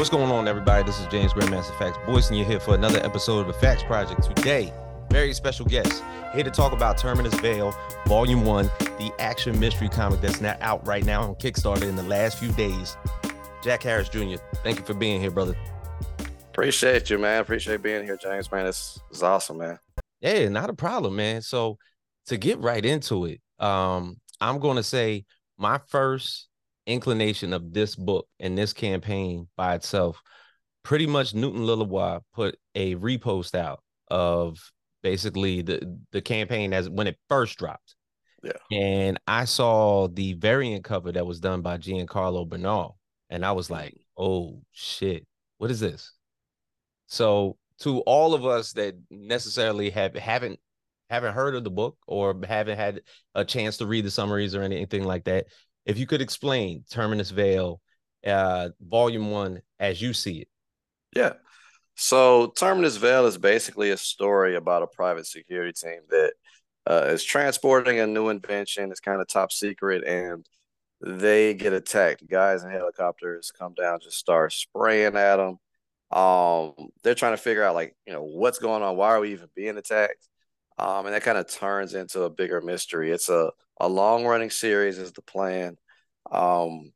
What's going on, everybody? This is James Grandmaster FAQs Boyce, and you're here for another episode of the FAQs Project. Today, very special guest here to talk about Terminus Veil, Volume 1, the action mystery comic that's not out right now on Kickstarter in the last few days. Jack Harris Jr., thank you for being here, brother. Appreciate you, man. Appreciate being here, James, man. This is awesome, man. Yeah, not a problem, man. So to get right into it, um, I'm gonna say my first inclination of this book and this campaign by itself, pretty much Newton Lillewald put a repost out of basically the the campaign as when it first dropped. Yeah. And I saw the variant cover that was done by Giancarlo Bernal, and I was mm-hmm. like, "Oh shit, what is this?" So to all of us that necessarily have haven't haven't heard of the book or haven't had a chance to read the summaries or anything like that, if you could explain Terminus Veil, uh, Volume One as you see it. Yeah. So Terminus Veil is basically a story about a private security team that uh, is transporting a new invention. It's kind of top secret, and they get attacked. Guys in helicopters come down, just start spraying at them. Um, they're trying to figure out like you know what's going on. Why are we even being attacked? Um, and that kind of turns into a bigger mystery. It's a a long running series is the plan. Um,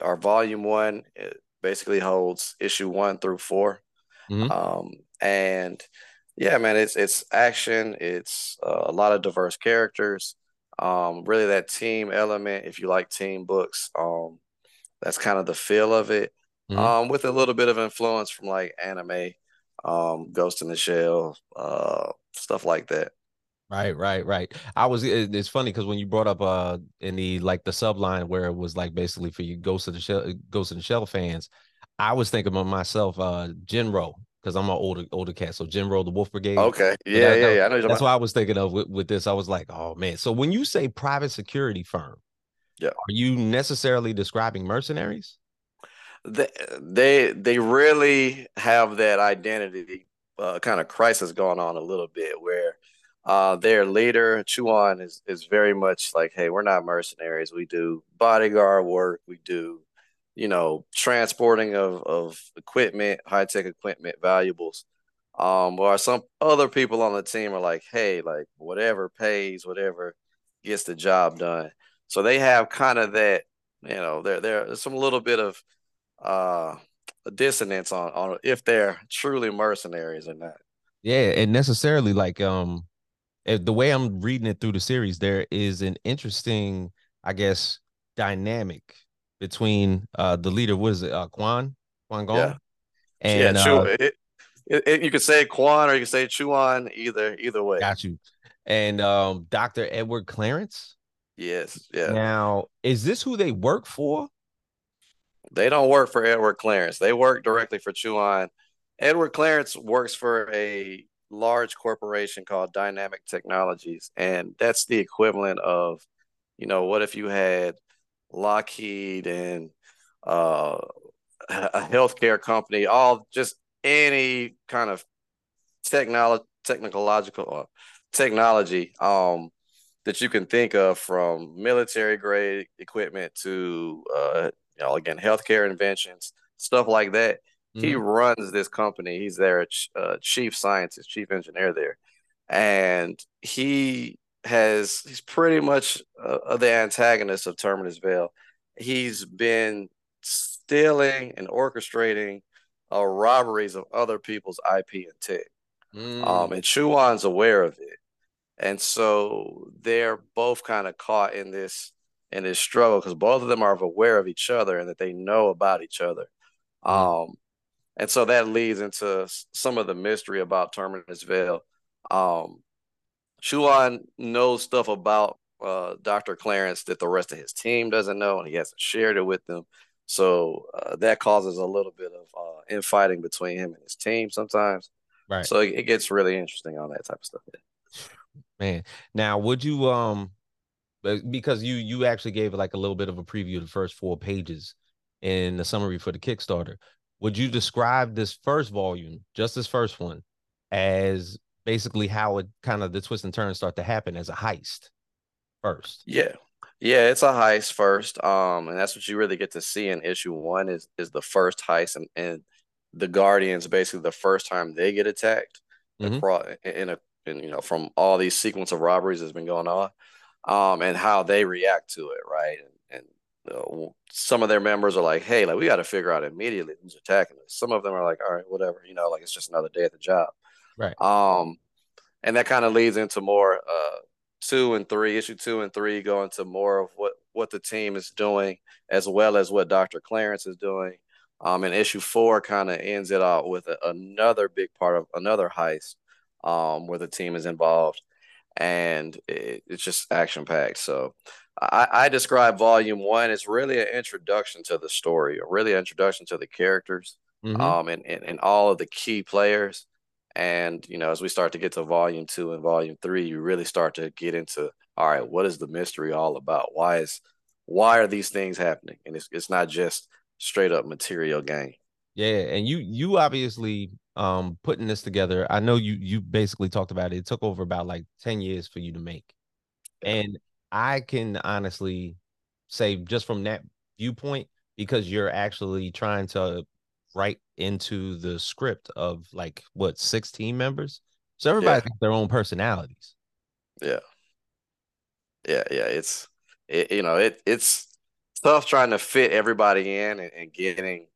our volume one it basically holds issue one through 4 Mhm. Um, and yeah, man, it's it's action. It's uh, a lot of diverse characters. Um, really that team element. If you like team books, um, that's kind of the feel of it. Mhm. Um, with a little bit of influence from like anime, um, Ghost in the Shell, uh, stuff like that. Right, right, right. I was. It's funny because when you brought up uh in the like the subline where it was like basically for you Ghost of the Shell, Ghost in the Shell fans, I was thinking of myself, uh, Jin-Roh, because I'm an older older cat. So Jin-Roh, the Wolf Brigade. Okay, yeah, that- yeah, that- yeah. I know That's talking what I was thinking of with, with this. I was like, oh man. So when you say private security firm, Yeah. are you necessarily describing mercenaries? they they they really have that identity uh, kind of crisis going on a little bit where uh, their leader Chuan is is very much like, hey, we're not mercenaries. We do bodyguard work. We do, you know, transporting of of equipment, high tech equipment, valuables. Um, while some other people on the team are like, hey, like whatever pays, whatever gets the job done. So they have kind of that, you know, there there's some little bit of uh dissonance on on if they're truly mercenaries or not. Yeah, and necessarily like um if the way I'm reading it through the series, there is an interesting, I guess, dynamic between uh the leader, what is it, uh Quan? Quan Gong? Yeah. And yeah, Chu, uh, it, it, it- you could say Quan or you could say Chuan, either either way. got you. And um Dr. Edward Clarence. Yes, yeah. Now, is this who they work for? They don't work for Edward Clarence. They work directly for Chuan. Edward Clarence works for a large corporation called Dynamic Technologies, and that's the equivalent of, you know, what if you had Lockheed and uh, a healthcare company, all just any kind of technology, technological uh, technology um, that you can think of, from military grade equipment to uh, you know, again, healthcare inventions, stuff like that. He Mhm. runs this company. He's their uh, chief scientist, chief engineer there, and he has he's pretty much uh, the antagonist of Terminus Veil. He's been stealing and orchestrating uh, robberies of other people's IP and tech. Mm, Um, and Chuan's aware of it. And so they're both kind of caught in this in this struggle because both of them are aware of each other and that they know about each other. Um, and so that leads into some of the mystery about Terminus Veil. Um, Chuan knows stuff about uh, Dr. Clarence that the rest of his team doesn't know, and he hasn't shared it with them. So uh, that causes a little bit of uh, infighting between him and his team sometimes. right. So it, it gets really interesting on that type of stuff. Man, now would you um because you you actually gave like a little bit of a preview of the first four pages in the summary for the Kickstarter. Would you describe this first volume, just this first one, as basically how it kind of the twists and turns start to happen as a heist first? Yeah. Yeah, it's a heist first. Um, and that's what you really get to see in issue one is is the first heist and, and the Guardians basically the first time they get attacked Mhm. across in a in, you know from all these sequence of robberies that's been going on, um, and how they react to it, right? And, and uh, some of their members are like, "Hey, like we got to figure out immediately who's attacking us." Some of them are like, "All right, whatever, you know, like it's just another day at the job." Right. Um, and that kind of leads into more uh two and three, issue two and three go into more of what what the team is doing, as well as what Dr. Clarence is doing. Um, and issue four kind of ends it out with a, another big part of another heist, um, where the team is involved, and it, it's just action packed. So, I, I describe volume one as really an introduction to the story, a really introduction to the characters, Mhm. um, and, and and all of the key players. And you know, as we start to get to volume two and volume three, you really start to get into all right, what is the mystery all about? Why is why are these things happening? And it's it's not just straight up material gain. Yeah, and you you obviously um putting this together. I know you you basically talked about it. It took over about like 10 years for you to make. And I can honestly say just from that viewpoint because you're actually trying to write into the script of like what 16 members. So everybody's Yeah. got their own personalities. Yeah. Yeah, yeah. It's it, you know, it it's tough trying to fit everybody in and, and getting,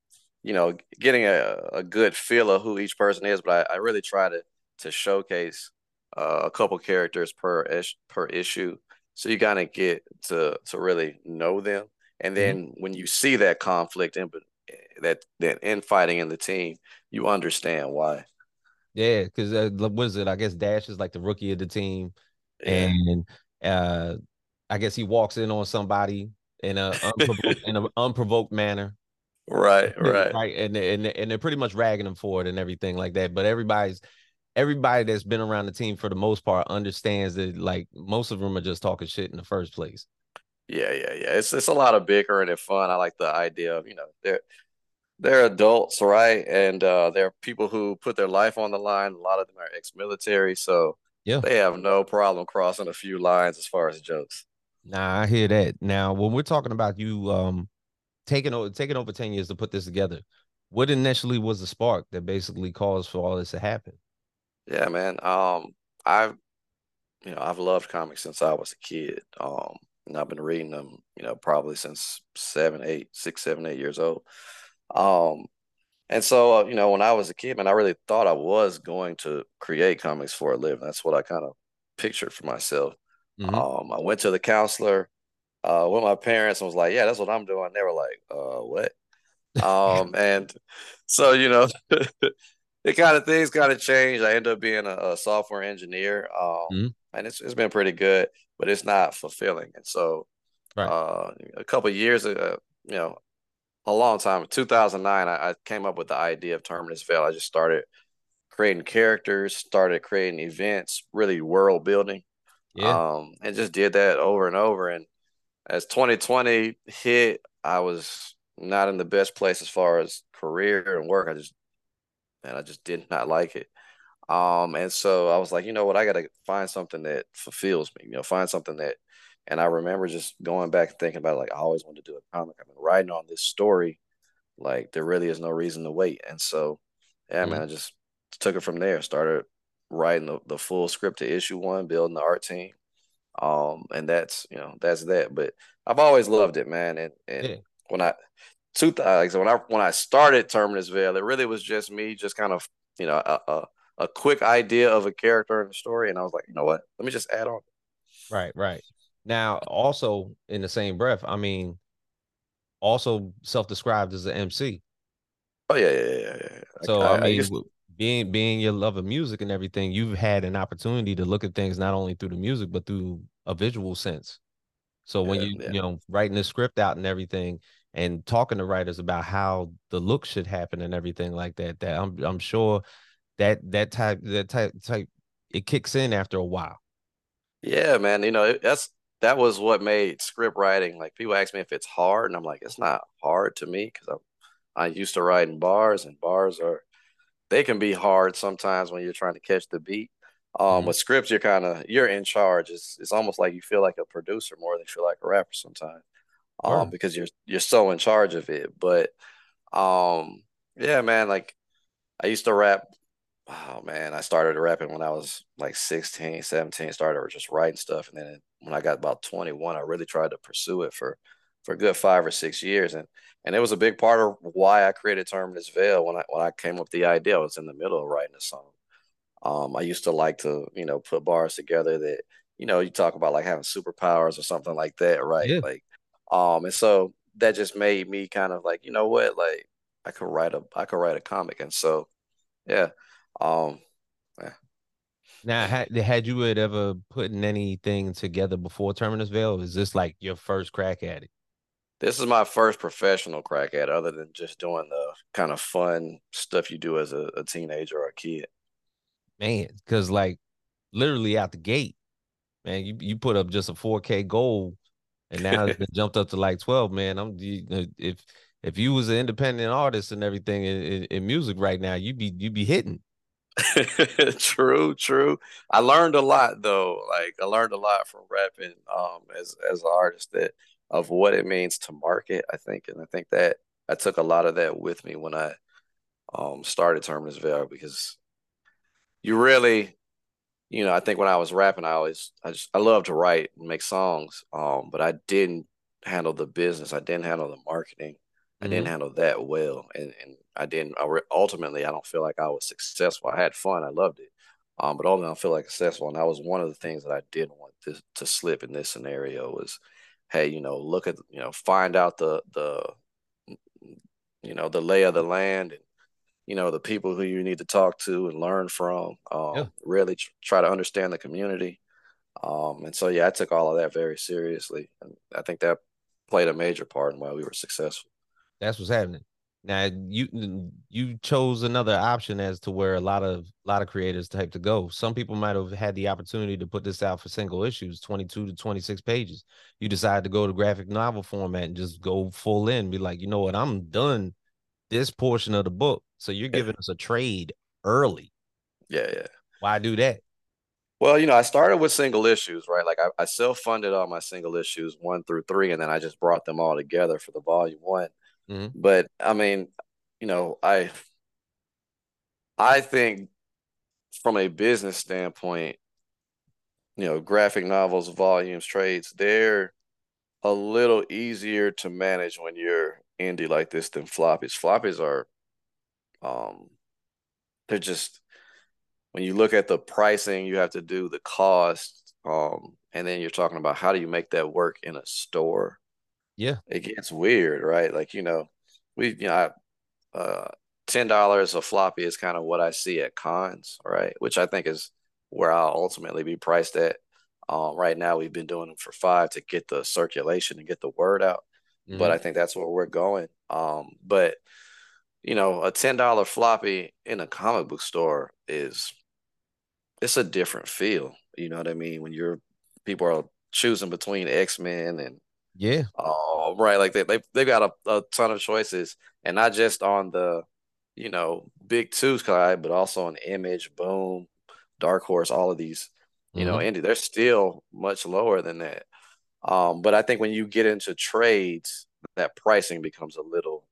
you know, getting a, a good feel of who each person is. But I, I really try to to showcase uh, a couple characters per ish, per issue, so you kind of get to to really know them. And then when you see that conflict and that that infighting in the team, you understand why. Yeah, because uh, what is it? I guess Dash is like the rookie of the team, Yeah. and uh, I guess he walks in on somebody in a unprovoked in an unprovoked manner, Right, right. right? And and and they're pretty much ragging him for it and everything like that. But everybody's everybody that's been around the team for the most part understands that like most of them are just talking shit in the first place. Yeah, yeah, yeah. It's it's a lot of bickering and fun. I like the idea of, you know, they're they're adults, right? And uh they're people who put their life on the line. A lot of them are ex-military, so Yeah. they have no problem crossing a few lines as far as jokes. Nah, I hear that. Now, when we're talking about you um taking over taking over 10 years to put this together, what initially was the spark that basically caused for all this to happen? Yeah, man. Um, I've you know, I've loved comics since I was a kid. Um, and I've been reading them, you know, probably since seven, eight, six, seven, eight years old. Um, and so, uh, you know, when I was a kid, man, I really thought I was going to create comics for a living. That's what I kind of pictured for myself. Mhm. Um, I went to the counselor uh, with my parents and was like, "Yeah, that's what I'm doing." They were like, "Uh, what?" Um, and so, you know, it kind of things kind of changed. I ended up being a, a software engineer, um, Mhm. and it's it's been pretty good, but it's not fulfilling. And so, Right. uh, a couple of years ago, you know, a long time, 2009, I, I came up with the idea of Terminus Veil. I just started creating characters, started creating events, really world building, Yeah. um, and just did that over and over. And as 2020 hit, I was not in the best place as far as career and work. I just, man, I just did not like it. Um, and so I was like, you know what, I gotta find something that fulfills me, you know, find something that and I remember just going back and thinking about it, like I always wanted to do a comic. I've been writing on this story. Like there really is no reason to wait. And so yeah, Mhm. man, I just took it from there, started writing the, the full script to issue one, building the art team. Um, and that's you know, that's that. But I've always loved it, man. And and Yeah. when I two like I said, when I when I started Terminus Veil, it really was just me, just kind of, you know, a, a a quick idea of a character in the story, and I was like, you know what? Let me just add on. Right, right. Now, also in the same breath, I mean, also self-described as an MC. Oh yeah, yeah, yeah, yeah. So I, mean, used- w- being being your love of music and everything, you've had an opportunity to look at things not only through the music but through a visual sense. So when Yeah, you yeah. you know writing the script out and everything, and talking to writers about how the look should happen and everything like that, that I'm I'm sure that that type that type type it kicks in after a while. Yeah, man. You know, that's that was what made script writing. Like people ask me if it's hard, and I'm like, it's not hard to me because I'm I used to writing bars, and bars are they can be hard sometimes when you're trying to catch the beat. Um, Mhm. with scripts, you're kind of you're in charge. It's it's almost like you feel like a producer more than you feel like a rapper sometimes. Um, because you're you're so in charge of it. But um, yeah, man, like I used to rap. Oh man, I started rapping when I was like 16, 17, started just writing stuff. And then when I got about 21, I really tried to pursue it for for a good five or six years. And and it was a big part of why I created Terminus Veil when I when I came up with the idea. I was in the middle of writing a song. Um, I used to like to, you know, put bars together that, you know, you talk about like having superpowers or something like that, right? Yeah. Like, um, and so that just made me kind of like, you know what, like I could write a I could write a comic. And so yeah. Um, yeah. Now, had had you had ever putting anything together before Terminus Veil? Is this like your first crack at it? This is my first professional crack at other than just doing the kind of fun stuff you do as a, a teenager or a kid. Man, because like literally out the gate, man, you you put up just a 4K goal, and now it's been jumped up to like 12. Man, I'm you if if you was an independent artist and everything in, in, in music right now, you'd be you'd be hitting. True, true. I learned a lot though. Like I learned a lot from rapping um as as an artist that of what it means to market, I think. And I think that I took a lot of that with me when I um started Terminus Veil because you really, you know, I think when I was rapping, I always I just I love to write and make songs. Um, but I didn't handle the business. I didn't handle the marketing. I didn't Mhm. handle that well, and and I didn't. I re- ultimately, I don't feel like I was successful. I had fun. I loved it. Um, but ultimately, I don't feel like successful, and that was one of the things that I didn't want this to slip in this scenario was, hey, you know, look at you know, find out the the you know the lay of the land and you know the people who you need to talk to and learn from. Um, Yeah. really tr- try to understand the community. Um, and so yeah, I took all of that very seriously, and I think that played a major part in why we were successful. That's what's happening. Now you you chose another option as to where a lot of a lot of creators type to go. Some people might have had the opportunity to put this out for single issues, 22 to 26 pages. You decide to go to graphic novel format and just go full in, be like, you know what, I'm done this portion of the book. So you're Yeah. giving us a trade early. Yeah, yeah. Why do that? Well, you know, I started with single issues, right? Like I, I self-funded all my single issues one through three, and then I just brought them all together for the volume one. Mhm. But I mean, you know, I I think from a business standpoint, you know, graphic novels, volumes, trades, they're a little easier to manage when you're indie like this than floppies. Floppies are um they're just when you look at the pricing, you have to do the cost, um, and then you're talking about how do you make that work in a store. Yeah. It gets weird, right? Like, you know, we, you know, I, uh, ten dollars a floppy is kind of what I see at cons, right? Which I think is where I'll ultimately be priced at. Um, right now, we've been doing them for five to get the circulation and get the word out, but Mhm. I think that's where we're going. Um, but you know, a ten dollar floppy in a comic book store is it's a different feel. You know what I mean? When you're people are choosing between X Men and yeah. Oh, right. Like they they they got a, a ton of choices, and not just on the, you know, big two side, but also on Image, Boom, Dark Horse, all of these, you know, Mhm. indie. They're still much lower than that. Um, but I think when you get into trades, that pricing becomes a little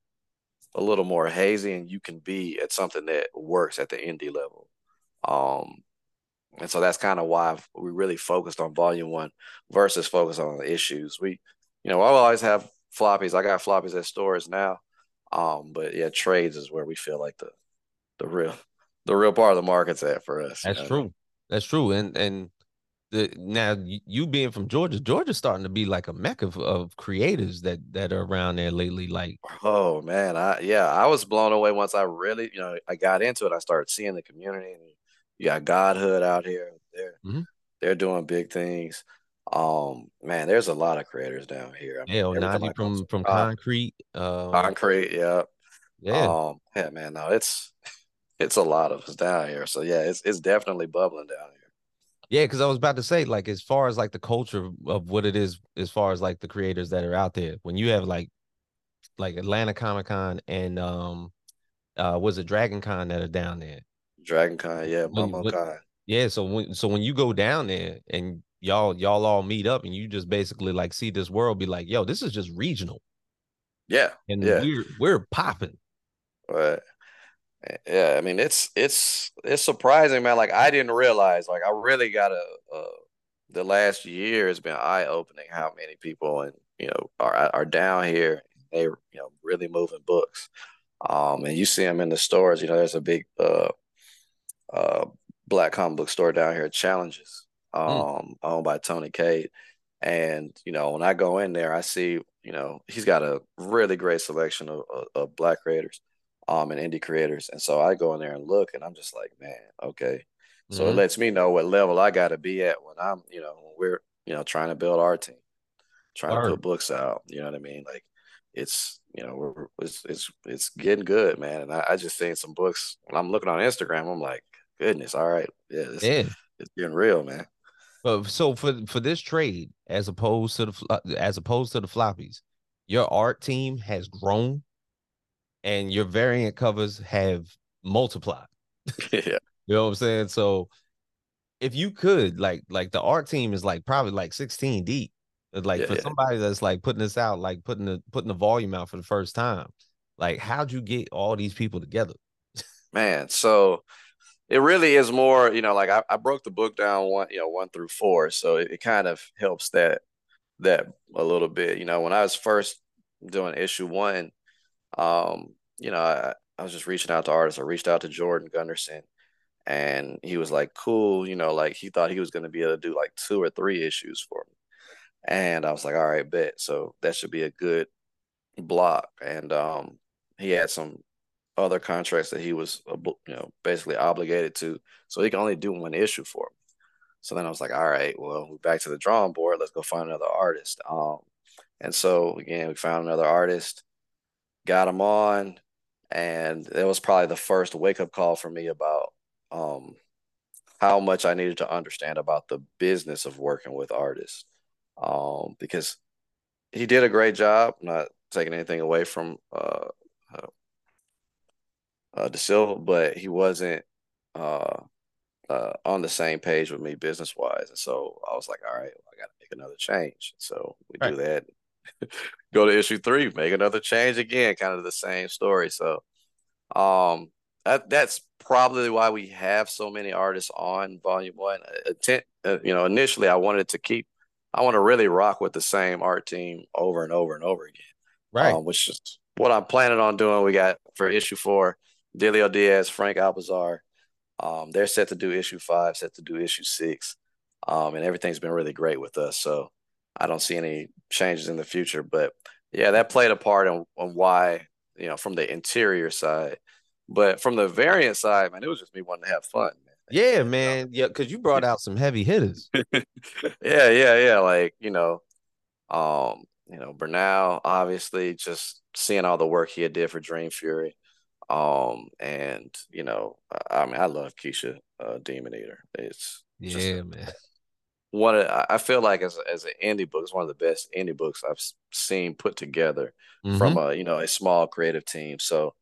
a little more hazy, and you can be at something that works at the indie level. Um, and so that's kind of why we really focused on volume one versus focus on the issues. We, you know, I'll always have floppies. I got floppies at stores now. Um, but yeah, trades is where we feel like the the real the real part of the market's at for us. you That's know? true. That's true. And and the now you being from Georgia, Georgia's starting to be like a mecca of, of creators that that are around there lately. Like, Oh man, I yeah, I was blown away once I really, you know, I got into it. I started seeing the community and you got Godhood out here. They're Mhm. they're doing big things. Um, man, there's a lot of creators down here. I mean, yeah, every time Onaji I go from from uh, Concrete. Um, Concrete, yeah. yeah, Um, yeah, man, no, it's it's a lot of us down here. So yeah, it's it's definitely bubbling down here. yeah. Because I was about to say, like, as far as like the culture of what it is, as far as like the creators that are out there, when you have like like Atlanta Comic Con and um, uh, was it Dragon Con that are down there? Dragon Con, yeah, MomoCon. Yeah, so when so when you go down there and y'all y'all all meet up and you just basically like see this world be like, yo, this is just regional. Yeah. And yeah. we're we're popping. Right. Yeah, I mean it's it's it's surprising, man. Like I didn't realize, like I really got a, the last year has been eye opening how many people and you know are are down here. They you know really moving books, um, and you see them in the stores. You know, there's a big uh, uh, black comic book store down here, Challenges. Um, mm. owned by Tony Cade. And you know, when I go in there, I see you know he's got a really great selection of, of, of black creators, um, and indie creators. And so I go in there and look, and I'm just like, man, okay. So mm-hmm. it lets me know what level I got to be at when I'm, you know, when we're, you know, trying to build our team, trying to put books out. You know what I mean? Like, it's, you know, we're, it's it's it's getting good, man. And I, I just seen some books. When I'm looking on Instagram, I'm like, goodness, all right, yeah, this, yeah. it's getting real, man. But so for for this trade, as opposed to the uh, as opposed to the floppies, your art team has grown, and your variant covers have multiplied. yeah, you know what I'm saying. So if you could, like, like the art team is like probably like 16 deep. Like yeah, for yeah. somebody that's like putting this out, like putting the putting the volume out for the first time, like how'd you get all these people together? Man, so it really is more, you know, like I, I broke the book down one, you know, one through four. So it, it kind of helps that that a little bit. You know, when I was first doing issue one, um, you know, I, I was just reaching out to artists. I reached out to Jordan Gunderson and he was like, cool, you know, like he thought he was gonna be able to do like two or three issues for me. And I was like, all right, bet. So that should be a good block. And um he had some other contracts that he was, you know, basically obligated to, so he can only do one issue for me. So then I was like, all right, well, we're back to the drawing board. Let's go find another artist. Um, and so again, we found another artist, got him on, and it was probably the first wake up call for me about um, how much I needed to understand about the business of working with artists, um, because he did a great job. Not taking anything away from uh, uh, uh, De Silva, but he wasn't uh, uh, on the same page with me business wise. And so I was like, all right, well, I got to make another change. So we right. do that. Go to issue three, make another change again, kind of the same story. So um, that, that's probably why we have so many artists on volume one. Attent, uh, you know, initially I wanted to keep, I want to really rock with the same art team over and over and over again. Right. Um, which is what I'm planning on doing. We got for issue four, Delio Diaz, Frank Albazar. Um, they're set to do issue five, set to do issue six. Um, and everything's been really great with us. So I don't see any changes in the future. But yeah, that played a part on, on why, you know, from the interior side. But from the variant side, man, it was just me wanting to have fun. Man. Yeah, man. Yeah, because you brought out some heavy hitters. yeah, yeah, yeah. Like, you know, um, you know, Bernal, obviously, just seeing all the work he had did for Dream Fury. Um, and you know, I mean, I love Keisha uh, Demon Eater. It's yeah, man. One, of, I feel like as as an indie book, it's one of the best indie books I've seen put together mm-hmm. from a you know a small creative team. So,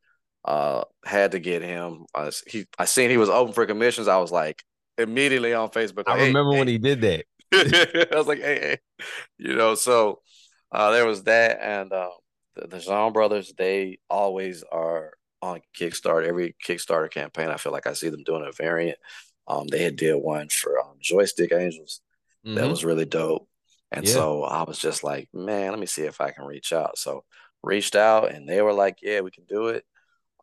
uh, had to get him. Uh, he, I seen he was open for commissions. I was like immediately on Facebook. Like, I remember hey, when hey. he did that. I was like, hey, hey, you know. So, uh, there was that, and uh, the, the Jean brothers. They always are on Kickstarter. Every Kickstarter campaign, I feel like I see them doing a variant. Um, they had did one for um, Joystick Angels mm-hmm. that was really dope, and yeah. so I was just like, man, let me see if I can reach out. So reached out, and they were like, yeah, we can do it.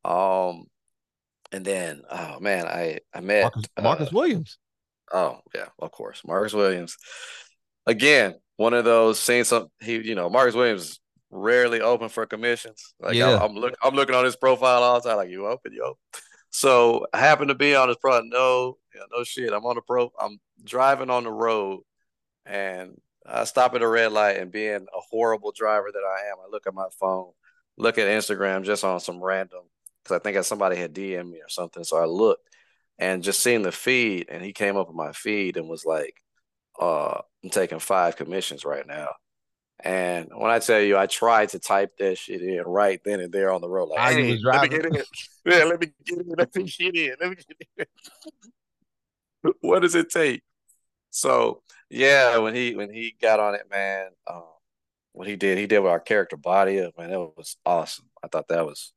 Um, and then, oh man, I I met Marcus, Marcus uh, Williams. Oh yeah, of course, Marcus Williams. Again, one of those saying something. he, you know, Marcus Williams rarely open for commissions. Like yeah. I, am look, I'm looking on his profile all the time. Like you open, you open. So I happen to be on his pro. No, yeah, no shit. I'm on the pro. I'm driving on the road, and I stop at a red light. And being a horrible driver that I am, I look at my phone, look at Instagram just on some random because I think somebody had DM me or something. So I looked and just seeing the feed, and he came up with my feed and was like, uh, "I'm taking five commissions right now." And when I tell you, I tried to type that shit in right then and there on the road. Like, hey, let me get in. yeah, let me get in. Let me get in. Let me get in. what does it take? So yeah, when he when he got on it, man, um, what he did, he did with our character body, man, it was awesome. I thought that was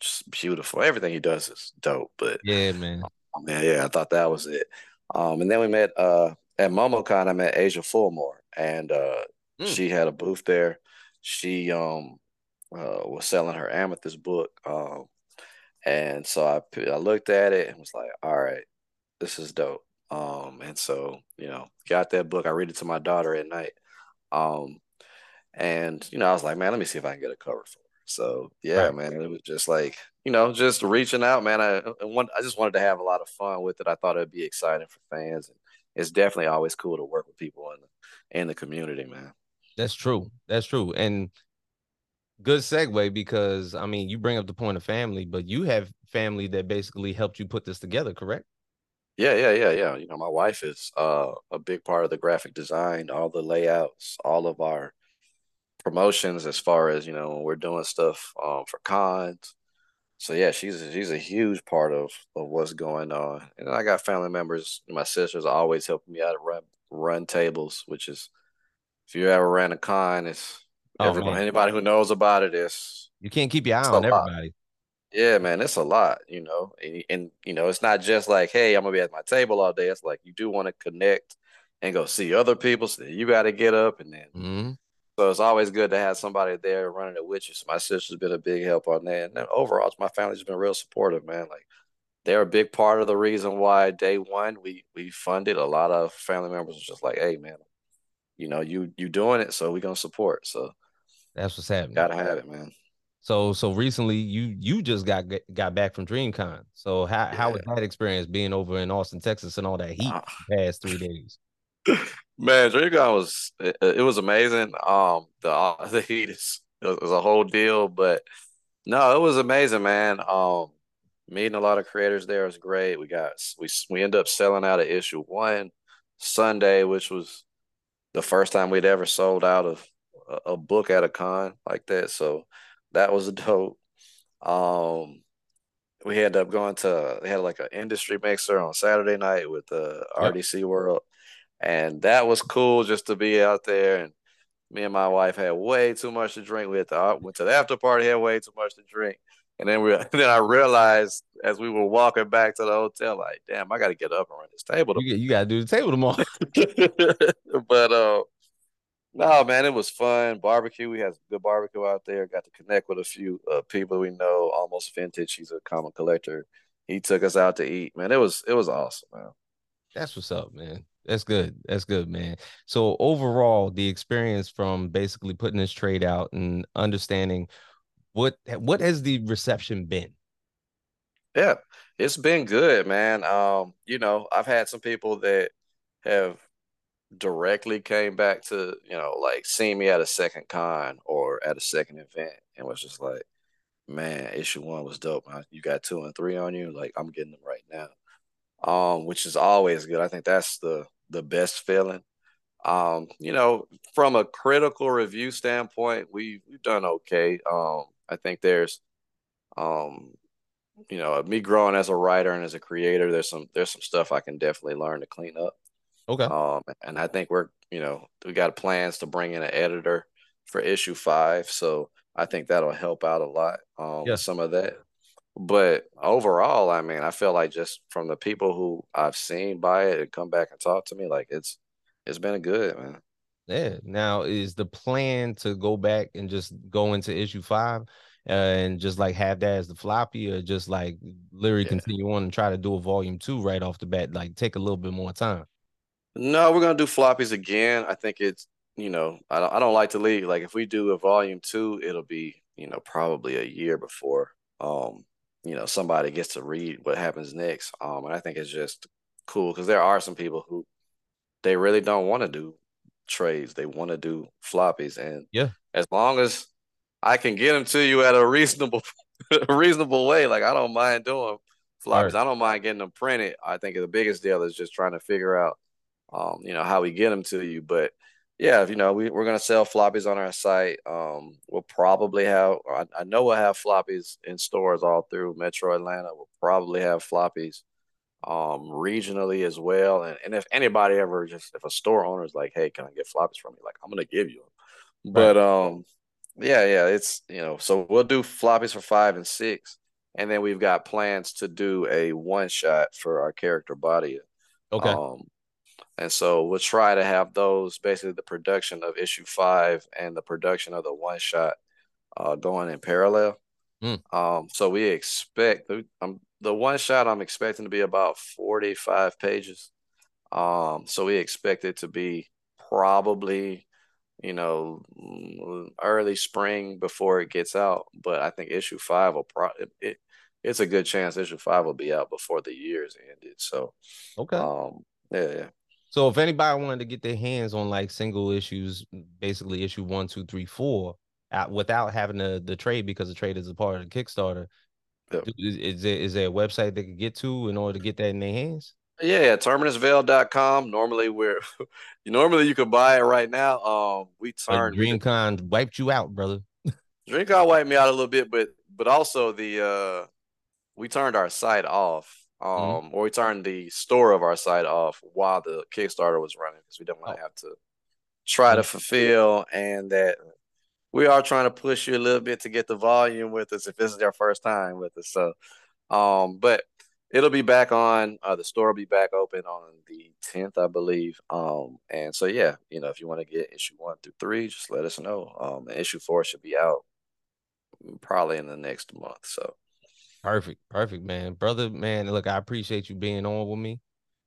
just beautiful. Everything he does is dope. But yeah, man, oh, man, yeah, I thought that was it. Um, and then we met uh at MomoCon. I met Asia Fullmore, and uh, mm. she had a booth there. She um uh, was selling her Amethyst book. Um, and so I I looked at it and was like, all right, this is dope. Um, and so, you know, got that book. I read it to my daughter at night. Um, and you know, I was like, man, let me see if I can get a cover for her. So yeah, right. man, it was just like, you know, just reaching out, man. I I, I just wanted to have a lot of fun with it. I thought it'd be exciting for fans, and it's definitely always cool to work with people in the in the community, man. That's true. That's true. And good segue because I mean, you bring up the point of family, but you have family that basically helped you put this together, correct? Yeah, yeah, yeah, yeah. You know, my wife is uh, a big part of the graphic design, all the layouts, all of our promotions as far as, you know, we're doing stuff um, for cons. So yeah, she's she's a huge part of of what's going on. And I got family members, my sisters always helping me out run run tables, which is if you ever ran a con, it's oh, everybody, anybody who knows about it is you can't keep your eye on everybody. Yeah, man, it's a lot, you know, and, and, you know, it's not just like, hey, I'm gonna be at my table all day. It's like you do want to connect and go see other people. So you got to get up, and then mm-hmm. so it's always good to have somebody there running it with you. So my sister's been a big help on that, and then overall, my family's been real supportive, man. Like they're a big part of the reason why day one we we funded. A lot of family members just like, hey, man, you know, you you doing it, so we gonna support. So that's what's happening. Gotta have it, man. So so recently you you just got got back from DreamCon. So how yeah. how was that experience being over in Austin, Texas, and all that heat uh, past three days? Man, DreamCon was it, it, was amazing. Um, the uh, the heat is it was a whole deal, but no, it was amazing, man. Um, meeting a lot of creators there was great. We got we we ended up selling out of issue one Sunday, which was the first time we'd ever sold out of a, a book at a con like that. So that was a dope. Um, we ended up going to they had like an industry mixer on Saturday night with the yep. RDC World, and that was cool just to be out there. And me and my wife had way too much to drink. We had to, went to the after party, had way too much to drink, and then we then I realized as we were walking back to the hotel, like, damn, I got to get up and run this table. You, you got to do the table tomorrow. but uh, no, man, it was fun. Barbecue. We had good barbecue out there. Got to connect with a few uh, people we know. Almost vintage. He's a common collector. He took us out to eat. Man, it was it was awesome, man. That's what's up, man. That's good. That's good, man. So overall, the experience from basically putting this trade out and understanding what what has the reception been? Yeah, it's been good, man. Um, you know, I've had some people that have directly came back to you know like seeing me at a second con or at a second event and was just like man issue one was dope man. you got two and three on you like i'm getting them right now um which is always good i think that's the the best feeling um you know from a critical review standpoint we we've done okay um i think there's um you know me growing as a writer and as a creator there's some there's some stuff i can definitely learn to clean up Okay. Um, and I think we're, you know, we got plans to bring in an editor for issue five. So I think that'll help out a lot. Um, yeah. some of that. But overall, I mean, I feel like just from the people who I've seen buy it and come back and talk to me, like it's it's been a good man. Yeah. Now is the plan to go back and just go into issue five uh, and just like have that as the floppy, or just like literally yeah. continue on and try to do a volume two right off the bat, like take a little bit more time. No, we're gonna do floppies again. I think it's you know I don't I don't like to leave. Like if we do a volume two, it'll be you know probably a year before um you know somebody gets to read what happens next. Um, and I think it's just cool because there are some people who they really don't want to do trades. They want to do floppies, and yeah, as long as I can get them to you at a reasonable reasonable way, like I don't mind doing floppies. Right. I don't mind getting them printed. I think the biggest deal is just trying to figure out um, you know, how we get them to you. But yeah, you know, we, we're going to sell floppies on our site. Um, we'll probably have, I, I, know we'll have floppies in stores all through Metro Atlanta. We'll probably have floppies um, regionally as well. And, and if anybody ever just if a store owner is like, hey, can I get floppies from you? Like, I'm gonna give you them. But right. um, yeah, yeah, it's you know, so we'll do floppies for five and six, and then we've got plans to do a one shot for our character body. Okay. Um, and so we'll try to have those basically the production of issue five and the production of the one shot uh, going in parallel. Mm. Um, so we expect um, the one shot I'm expecting to be about 45 pages. Um, so we expect it to be probably, you know, early spring before it gets out. But I think issue five will probably it, it's a good chance issue five will be out before the year's ended. So okay, um, yeah, yeah. So if anybody wanted to get their hands on like single issues, basically issue one, two, three, four, out, without having the the trade because the trade is a part of the Kickstarter, Yep. Is, is, there is there a website they could get to in order to get that in their hands? Yeah, terminusveil.com. Normally we're normally you could buy it right now. Um we turned DreamCon wiped you out, brother. DreamCon wiped me out a little bit, but but also the uh we turned our site off. Mm-hmm. Um mm-hmm. or we turned the store of our site off while the Kickstarter was running because we didn't want to oh. have to try to fulfill and that we are trying to push you a little bit to get the volume with us if this is your first time with us. So, um, but it'll be back on. Uh, the store will be back open on the 10th, I believe. Um, and so yeah, you know, if you want to get issue one through three, just let us know. Um, issue four should be out probably in the next month. So. Perfect, perfect, man, brother, man. Look, I appreciate you being on with me.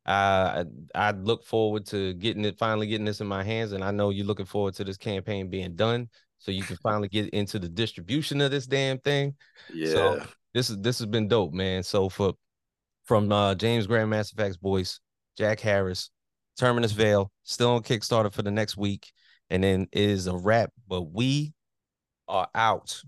I, I look forward to getting it, finally getting this in my hands, and I know you're looking forward to this campaign being done so you can finally get into the distribution of this damn thing. Yeah. So this is this has been dope, man. So for from uh, James Grandmaster FAQs Boyce, Jack Harris, Terminus Veil, still on Kickstarter for the next week, and then it is a wrap. But we are out.